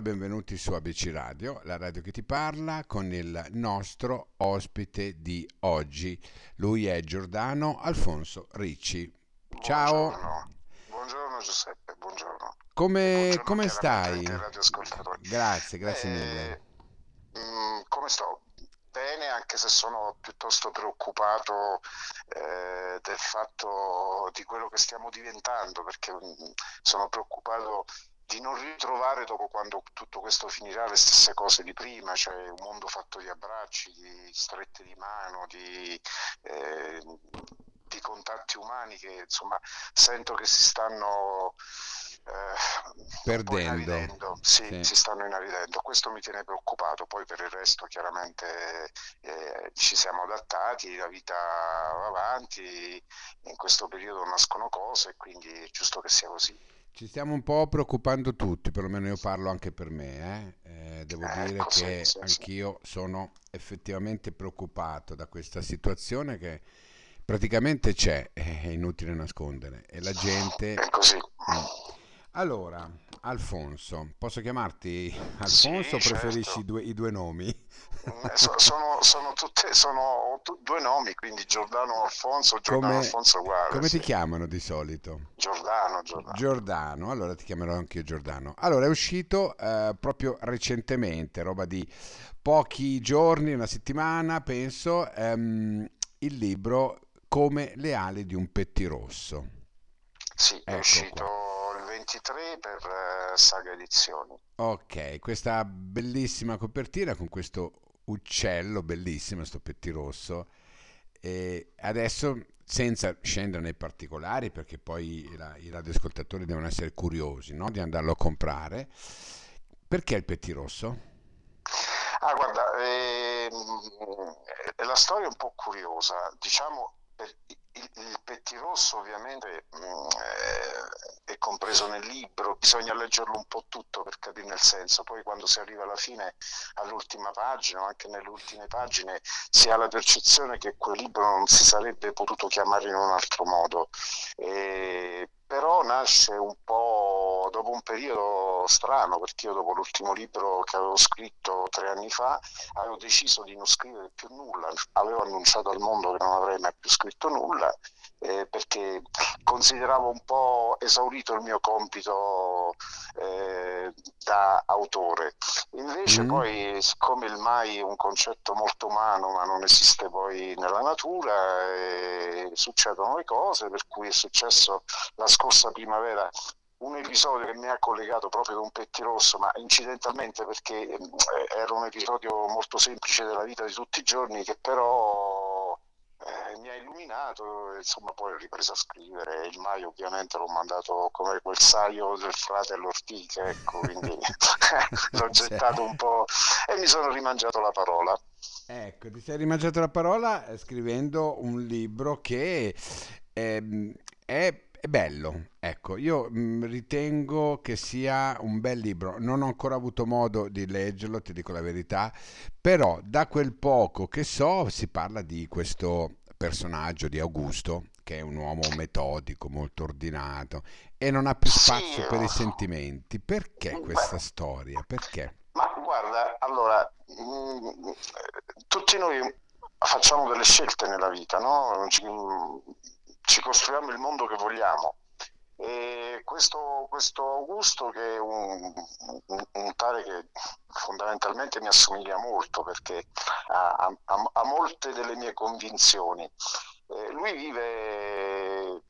e benvenuti su ABC Radio, la radio che ti parla, con il nostro ospite di oggi. Lui è Giordano Alfonso Ricci. Ciao. Buongiorno, buongiorno Giuseppe, buongiorno. Come, Buongiorno come stai? Grazie, grazie Eh, mille. mm, come sto? Bene, anche se sono piuttosto preoccupato eh, del fatto di quello che stiamo diventando, perché mm, sono preoccupato di non ritrovare dopo quando tutto questo finirà le stesse cose di prima, cioè un mondo fatto di abbracci, di strette di mano, di, eh, di contatti umani che insomma sento che si stanno eh, Perdendo. sì, Sì. si stanno inaridendo. Questo mi tiene preoccupato, poi per il resto chiaramente eh, ci siamo adattati, la vita va avanti, in questo periodo nascono cose, quindi è giusto che sia così. Ci stiamo un po' preoccupando tutti, perlomeno io parlo anche per me. eh. Eh, devo dire Ecco, sì, che sì, sì. anch'io sono effettivamente preoccupato da questa situazione che praticamente c'è, è inutile nascondere, e la gente... È così. Mm. Allora, Alfonso, posso chiamarti Sì, Alfonso o preferisci certo. i due, i due nomi? Eh, so- sono, sono tutte, sono tu- due nomi, quindi Giordano Alfonso, Giordano Come, Alfonso è uguale, come ti sì. chiamano di solito? Giordano, Giordano. Giordano, allora ti chiamerò anch'io Giordano. Allora, è uscito eh, proprio recentemente, roba di pochi giorni, una settimana, penso, ehm, il libro Come le ali di un pettirosso. Sì, è Ecco uscito qua. Il 23 per eh, Saga Edizioni. Ok, questa bellissima copertina con questo uccello bellissimo, sto pettirosso. E adesso, senza scendere nei particolari, perché poi i ra- i radioascoltatori devono essere curiosi, no? Di andarlo a comprare. Perché il pettirosso? Ah, guarda, eh, la storia è un po' curiosa. Diciamo, il, il pettirosso ovviamente mm, eh, compreso nel libro, bisogna leggerlo un po' tutto per capire il senso. Poi quando si arriva alla fine, all'ultima pagina o anche nelle ultime pagine, si ha la percezione che quel libro non si sarebbe potuto chiamare in un altro modo. Eh, però nasce un po' dopo un periodo strano, perché io dopo l'ultimo libro che avevo scritto tre anni fa avevo deciso di non scrivere più nulla, avevo annunciato al mondo che non avrei mai più scritto nulla, eh, perché consideravo un po' esaurito il mio compito eh, da autore. Invece Mm? poi, siccome il mai è un concetto molto umano, ma non esiste poi nella natura, eh, succedono le cose, per cui è successo la scorsa primavera un episodio che mi ha collegato proprio con Pettirosso, ma incidentalmente perché ehm, era un episodio molto semplice della vita di tutti i giorni che però eh, e insomma poi ho ripreso a scrivere, il Mai ovviamente l'ho mandato come quel saio del fratello Ortica, ecco, quindi l'ho gettato un po' e mi sono rimangiato la parola. ecco, ti sei rimangiato la parola eh, scrivendo un libro che ehm, è, è bello. Ecco, io mm, ritengo che sia un bel libro. Non ho ancora avuto modo di leggerlo, ti dico la verità, però da quel poco che so si parla di questo personaggio di Augusto, che è un uomo metodico, molto ordinato e non ha più Sì, spazio per i oh, sentimenti. Perché questa storia? Perché? Ma guarda, allora, mm, tutti noi facciamo delle scelte nella vita, no? Ci, ci costruiamo il mondo che vogliamo. E questo, questo Augusto, che è un, un- un tale che fondamentalmente mi assomiglia molto perché ha, ha- ha- ha molte delle mie convinzioni. Eh, lui vive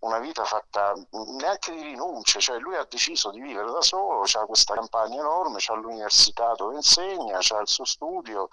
una vita fatta neanche di rinunce, cioè lui ha deciso di vivere da solo, ha questa campagna enorme, c'ha l'università dove insegna, c'ha il suo studio,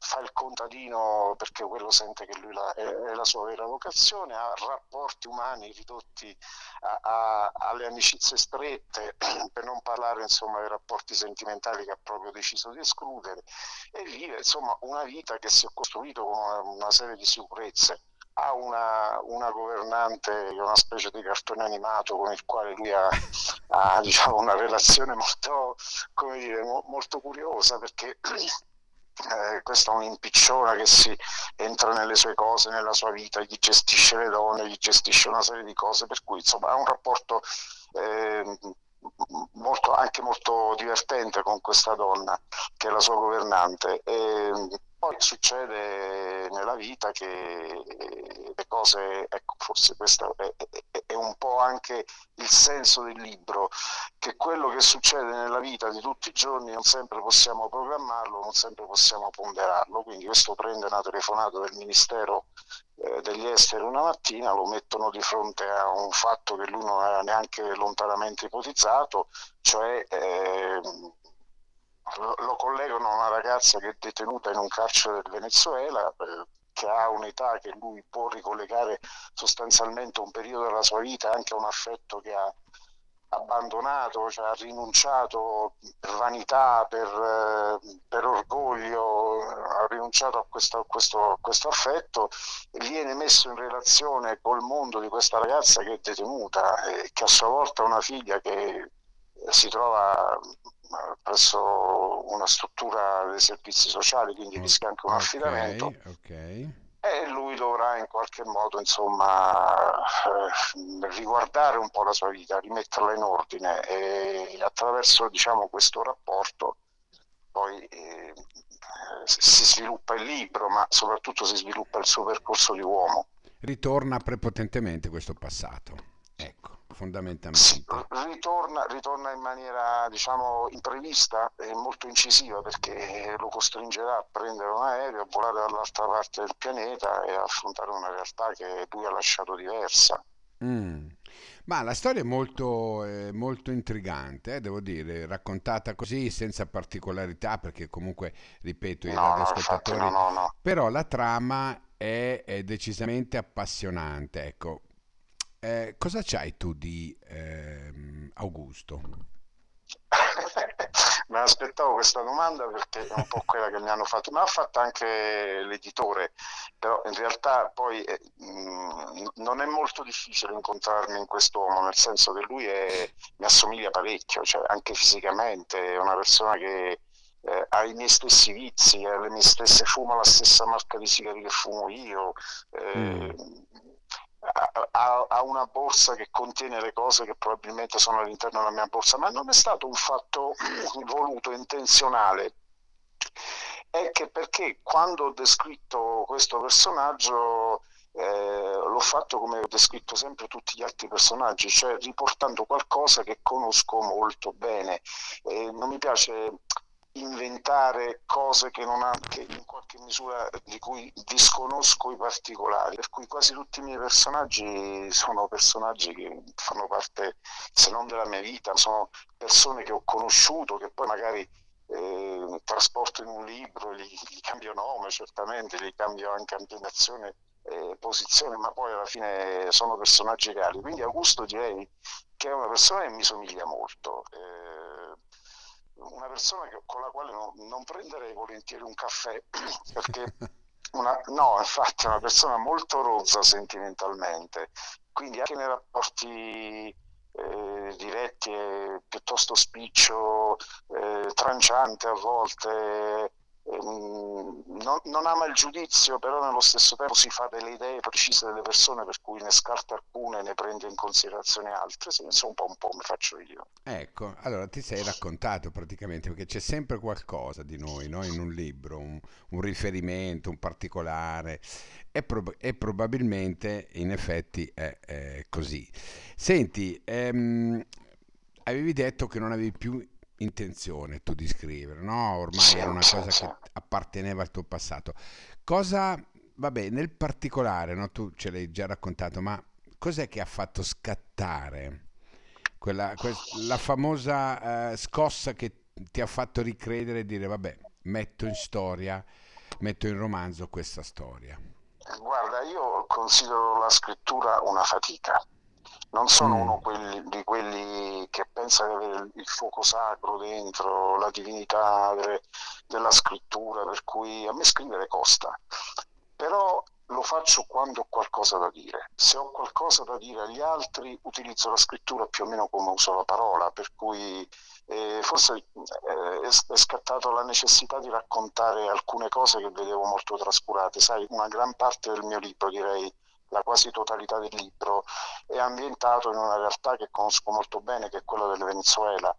fa il contadino perché quello sente che lui la- è, è la sua vera vocazione, ha rapporti umani ridotti a- a- alle amicizie strette, per non parlare insomma dei rapporti sentimentali che ha proprio deciso di escludere e vive insomma una vita che si è costruito con una, una serie di sicurezze. Ha una, una governante, che è una specie di cartone animato con il quale lui ha, ha, diciamo, una relazione molto, come dire, mo- molto curiosa perché eh, questa è un'impicciona che si entra nelle sue cose, nella sua vita, gli gestisce le donne, gli gestisce una serie di cose, per cui insomma ha un rapporto eh, molto, anche molto divertente con questa donna che è la sua governante. E poi succede nella vita che le cose, ecco, forse questo è, è, è, un po' anche il senso del libro, che quello che succede nella vita di tutti i giorni non sempre possiamo programmarlo, non sempre possiamo ponderarlo, quindi questo prende una telefonata del Ministero eh, degli Esteri una mattina, lo mettono di fronte a un fatto che lui non aveva neanche lontanamente ipotizzato, cioè... Eh, lo collegano a una ragazza che è detenuta in un carcere del Venezuela, eh, che ha un'età che lui può ricollegare sostanzialmente un periodo della sua vita anche a un affetto che ha abbandonato, cioè ha rinunciato per vanità, per, eh, per orgoglio, ha rinunciato a questo, a, questo, a questo, affetto e viene messo in relazione col mondo di questa ragazza che è detenuta e che a sua volta ha una figlia che si trova presso una struttura dei servizi sociali, quindi rischia anche un affidamento. Okay. E lui dovrà in qualche modo insomma eh, riguardare un po' la sua vita, rimetterla in ordine e attraverso diciamo, questo rapporto poi eh, si sviluppa il libro, ma soprattutto si sviluppa il suo percorso di uomo. Ritorna prepotentemente questo passato. Ecco fondamentalmente. Ritorna, ritorna, in maniera diciamo imprevista e molto incisiva perché lo costringerà a prendere un aereo, a volare dall'altra parte del pianeta e affrontare una realtà che lui ha lasciato diversa. Mm. Ma la storia è molto, eh, molto intrigante, eh, devo dire, raccontata così senza particolarità, perché comunque, ripeto, i no, radioascoltatori... No, no, no, Però la trama è, è decisamente appassionante, ecco. Eh, cosa c'hai tu di ehm, Augusto? Me aspettavo questa domanda perché è un po' quella che mi hanno fatto, ma ha fatto anche l'editore, però in realtà poi eh, mh, non è molto difficile incontrarmi in quest'uomo, nel senso che lui è, mi assomiglia parecchio, cioè anche fisicamente, è una persona che eh, ha i miei stessi vizi, ha le mie stesse, fuma la stessa marca di sigari che fumo io. Eh, mm ha, ha, una borsa che contiene le cose che probabilmente sono all'interno della mia borsa, ma non è stato un fatto voluto, intenzionale. È che perché quando ho descritto questo personaggio eh, l'ho fatto come ho descritto sempre tutti gli altri personaggi, cioè riportando qualcosa che conosco molto bene. Eh, non mi piace inventare cose che, non ha, che in qualche misura di cui disconosco i particolari, per cui quasi tutti i miei personaggi sono personaggi che fanno parte, se non della mia vita, sono persone che ho conosciuto, che poi magari eh, trasporto in un libro, gli, gli, cambio nome certamente, gli cambio anche ambientazione e posizione, ma poi alla fine sono personaggi reali. Quindi Augusto direi che è una persona che mi somiglia molto. Eh, una persona che, con la quale no, non prenderei volentieri un caffè perché una, no, infatti è una persona molto rozza sentimentalmente, quindi anche nei rapporti eh, diretti è piuttosto spiccio, eh, tranciante a volte, non, non, ama il giudizio, però nello stesso tempo si fa delle idee precise delle persone, per cui ne scarta alcune e ne prende in considerazione altre, se un po' un po' come faccio io. Ecco, allora ti sei raccontato praticamente, perché c'è sempre qualcosa di noi no? in un libro, un, un, riferimento, un particolare, e, prob- e, probabilmente in effetti è, è così. Senti, ehm, avevi detto che non avevi più intenzione tu di scrivere, no? Ormai era una cosa che apparteneva al tuo passato. Cosa, vabbè, nel particolare, no? Tu ce l'hai già raccontato, ma cos'è che ha fatto scattare quella, que- la famosa uh, scossa che ti ha fatto ricredere e dire, vabbè, metto in storia, metto in romanzo questa storia? Guarda, io considero la scrittura una fatica non sono mm. uno quelli, di quelli che pensa di avere il fuoco sacro dentro, la divinità delle, della scrittura, per cui a me scrivere costa, però lo faccio quando ho qualcosa da dire. Se ho qualcosa da dire agli altri, utilizzo la scrittura più o meno come uso la parola, per cui eh, forse eh, è, scattata la necessità di raccontare alcune cose che vedevo molto trascurate. Sai, una gran parte del mio libro, direi la quasi totalità del libro, è ambientato in una realtà che conosco molto bene, che è quella del Venezuela,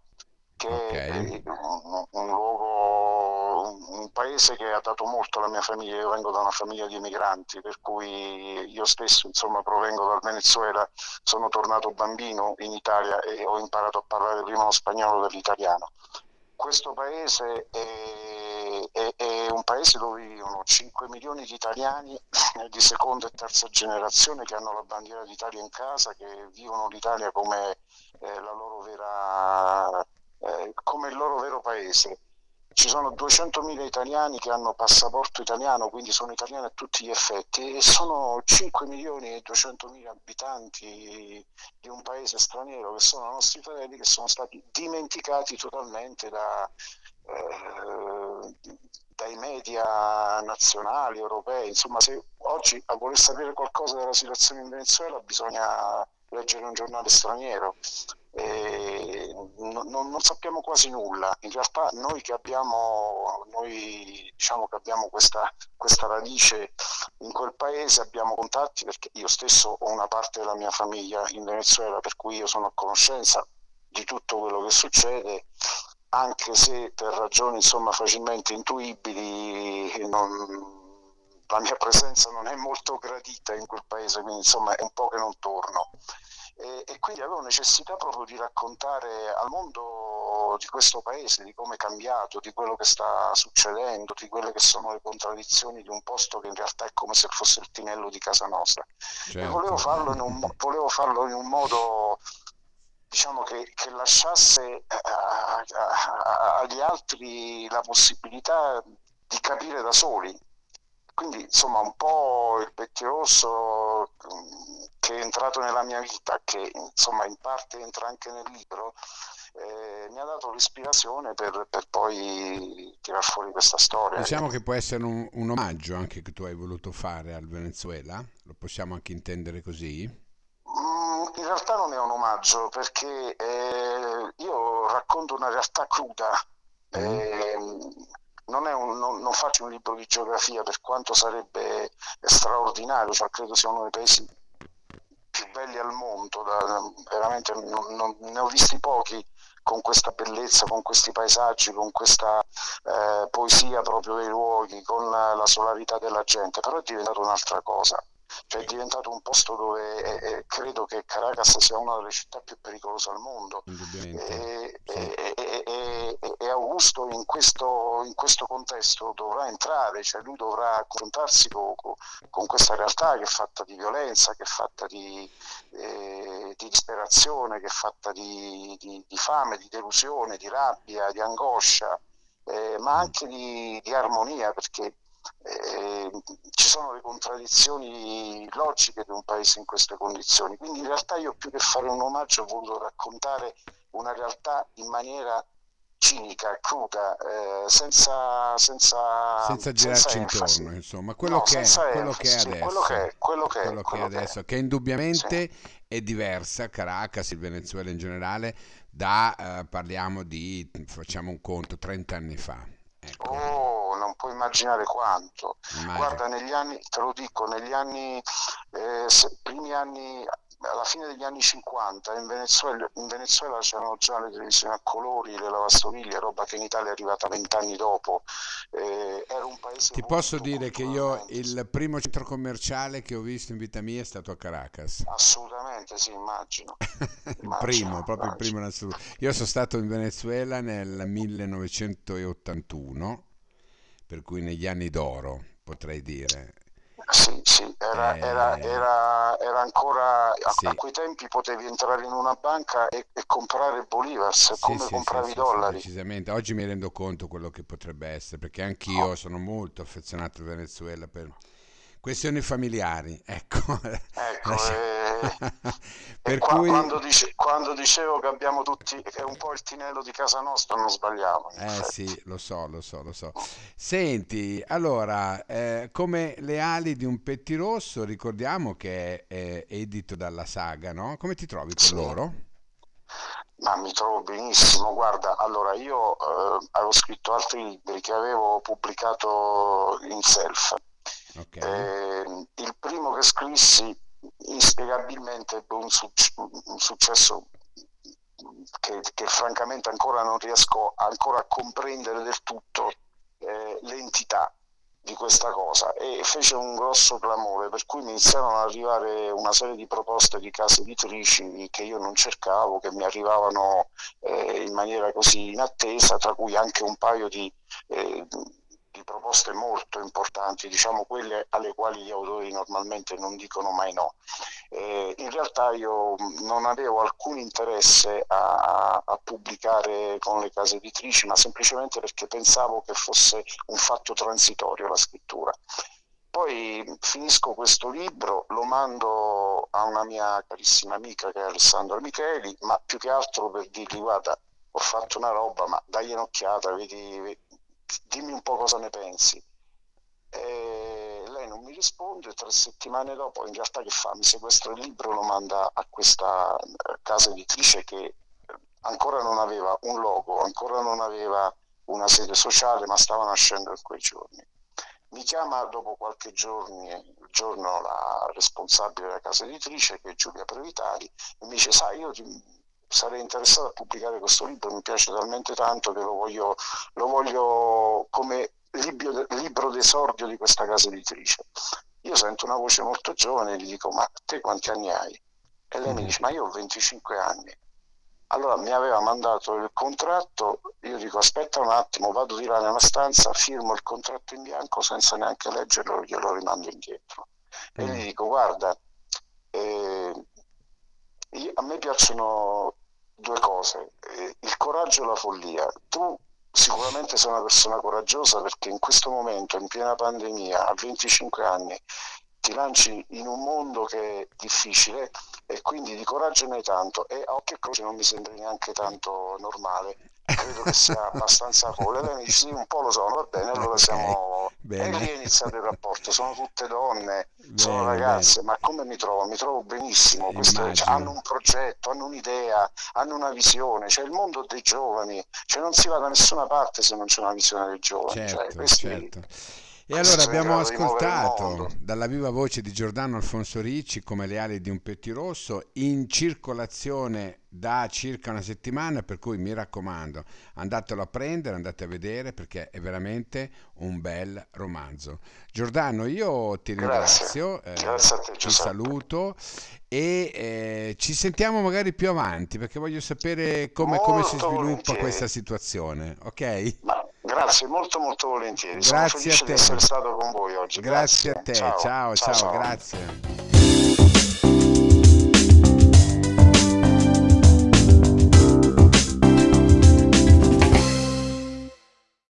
che Ok. è un, un luogo, un, un paese che ha dato molto alla mia famiglia. Io vengo da una famiglia di emigranti, per cui io stesso, insomma, provengo dal Venezuela, sono tornato bambino in Italia e ho imparato a parlare prima lo spagnolo che l'italiano. Questo paese è, è- è un paese dove vivono 5 milioni di italiani di seconda e terza generazione che hanno la bandiera d'Italia in casa, che vivono l'Italia come, eh, vera, eh, come il loro vero paese. Ci sono 200.000 italiani che hanno passaporto italiano, quindi sono italiani a tutti gli effetti, e sono 5 milioni e 200.000 abitanti di un paese straniero che sono i nostri fratelli che sono stati dimenticati totalmente da, eh, dai media nazionali, europei. Insomma, se oggi a voler sapere qualcosa della situazione in Venezuela bisogna leggere un giornale straniero. E non, non- sappiamo quasi nulla. In realtà noi che abbiamo, noi, diciamo che abbiamo questa, questa radice in quel paese, abbiamo contatti perché io stesso ho una parte della mia famiglia in Venezuela, per cui io sono a conoscenza di tutto quello che succede, anche se per ragioni insomma facilmente intuibili non- la mia presenza non è molto gradita in quel paese, quindi insomma è un po' che non torno. E, e quindi avevo necessità proprio di raccontare al mondo di questo paese, di come è cambiato, di quello che sta succedendo, di quelle che sono le contraddizioni di un posto che in realtà è come se fosse il tinello di casa nostra. E volevo Certo. farlo in un, farlo in un modo, diciamo, che, che lasciasse a- a- a- agli altri la possibilità di capire da soli. Quindi, insomma, un po' il Pettirosso mm, che è entrato nella mia vita, che insomma in parte entra anche nel libro, eh, mi ha dato l'ispirazione per, per poi tirar fuori questa storia. Diciamo che può essere un, un omaggio anche che tu hai voluto fare al Venezuela, lo possiamo anche intendere così. In realtà non è un omaggio perché eh, io racconto una realtà cruda, eh, non, è un- non- non faccio un libro di geografia per quanto sarebbe straordinario, cioè credo sia uno dei paesi più belli al mondo, da- veramente non, ne ho visti pochi con questa bellezza, con questi paesaggi, con questa eh, poesia proprio dei luoghi, con la, la solarità della gente, però è diventato un'altra cosa. Cioè è diventato un posto dove eh, credo che Caracas sia una delle città più pericolose al mondo e, sì. e- e- e- Augusto in questo, in questo contesto dovrà entrare, cioè lui dovrà confrontarsi co- co- con questa realtà che è fatta di violenza, che è fatta di, eh, di disperazione, che è fatta di, di- di fame, di delusione, di rabbia, di angoscia, eh, ma Mm. anche di, di armonia, perché eh, ci sono le contraddizioni logiche di un paese in queste condizioni. Quindi in realtà io più che fare un omaggio ho voluto raccontare una realtà in maniera cinica, cruda, eh, senza, senza, Senza senza girarci enfasi. intorno, insomma, quello No, che è, senza quello che è enfasi, sì, quello che adesso, è, quello che è, quello che è quello che è. adesso, che Sì. indubbiamente è diversa, Caracas, il Venezuela in generale, da, eh, parliamo di, facciamo un conto, 30 anni fa, ecco, Oh, puoi immaginare quanto. immagino. Guarda, negli anni, te lo dico, negli anni, eh, se- primi anni, alla fine degli anni 50, in Venezuela, in Venezuela c'erano già le televisioni a colori, le lavastoviglie, roba che in Italia è arrivata vent'anni dopo. Eh, era un paese Ti posso dire che io il primo centro commerciale che ho visto in vita mia è stato a Caracas. Assolutamente, sì, immagino, Il primo, immagino, proprio il immagino. primo in assoluto. Io sono stato in Venezuela nel 1981, per cui negli anni d'oro, potrei dire. Sì, sì, era, era- Eh, era- era ancora a, a sì, quei tempi potevi entrare in una banca e, e comprare Bolivars sì, come sì, sì, compravi i sì, sì, dollari. decisamente. Oggi mi rendo conto quello che potrebbe essere, perché anch'io sono molto affezionato al Venezuela per questioni familiari, ecco. ecco, Lascia- e, e Per qua- cui quando, dice- quando dicevo che abbiamo tutti, che è un po' il tinello di casa nostra, non sbagliavo, in Eh effetti. sì, lo so, lo so, lo so. Senti, allora, eh, come Le ali di un pettirosso, ricordiamo che è, è edito dalla Saga, no? Come ti trovi con Sì, loro? ma mi trovo benissimo. Guarda, allora io eh, avevo scritto altri libri che avevo pubblicato in self. Ok. Eh, il primo che scrissi inspiegabilmente ebbe un, suc- un successo che, che, francamente ancora non riesco ancora a comprendere del tutto eh, l'entità di questa cosa e fece un grosso clamore per cui mi iniziarono ad arrivare una serie di proposte di case editrici che io non cercavo, che mi arrivavano eh, in maniera così inattesa, tra cui anche un paio di, eh, di proposte molto importanti, diciamo quelle alle quali gli autori normalmente non dicono mai no. Eh, in realtà io non avevo alcun interesse a, a, pubblicare con le case editrici, ma semplicemente perché pensavo che fosse un fatto transitorio la scrittura. Poi finisco questo libro, lo mando a una mia carissima amica che è Alessandra Micheli, ma più che altro per dirgli guarda, ho fatto una roba, ma dagli un'occhiata, vedi, dimmi un po' cosa ne pensi. E lei non mi risponde, tre settimane dopo in realtà che fa? Mi sequestra il libro, lo manda a questa eh, casa editrice che eh, ancora non aveva un logo, ancora non aveva una sede sociale, ma stava nascendo in quei giorni. Mi chiama dopo qualche giorno, giorno la responsabile della casa editrice, che è Giulia Previtali, e mi dice, sai, io ti, sarei interessato a pubblicare questo libro, mi piace talmente tanto che lo voglio, lo voglio come libro, libro d'esordio di questa casa editrice. Io sento una voce molto giovane e gli dico, ma te quanti anni hai? E lei mi mm. dice, ma io ho 25 anni. Allora mi aveva mandato il contratto, io dico aspetta un attimo, vado di là nella stanza, firmo il contratto in bianco senza neanche leggerlo, glielo rimando indietro. E gli mm. dico guarda, eh, a me piacciono due cose, eh, il coraggio e la follia. Tu sicuramente sei una persona coraggiosa perché in questo momento, in piena pandemia, a 25 anni, ti lanci in un mondo che è difficile e quindi di coraggio ne hai tanto. E a occhio e croce non mi sembra neanche tanto normale credo che sia abbastanza folle. Lei mi dice sì, un po' lo sono, va bene, allora okay. siamo... Bene. E lì è iniziato il rapporto, sono tutte donne, bene, sono ragazze, bene. ma come mi trovo? Mi trovo benissimo, Queste, cioè, hanno un progetto, hanno un'idea, hanno una visione, cioè il mondo dei giovani, cioè non si va da nessuna parte se non c'è una visione dei giovani. Cioè, certo, cioè, questi, certo. E allora abbiamo ascoltato dalla viva voce di Giordano Alfonso Ricci come le ali di un pettirosso in circolazione da circa una settimana, per cui mi raccomando, andatelo a prendere, andate a vedere perché è veramente un bel romanzo. Giordano, io ti ringrazio, Grazie. Eh, Grazie te, ti saluto e eh, ci sentiamo magari più avanti perché voglio sapere come, come si sviluppa volentieri. questa situazione, ok? Ma Grazie, molto molto volentieri. Grazie Sono felice di essere stato con voi oggi. Grazie, grazie. a te, ciao ciao, ciao, ciao. grazie.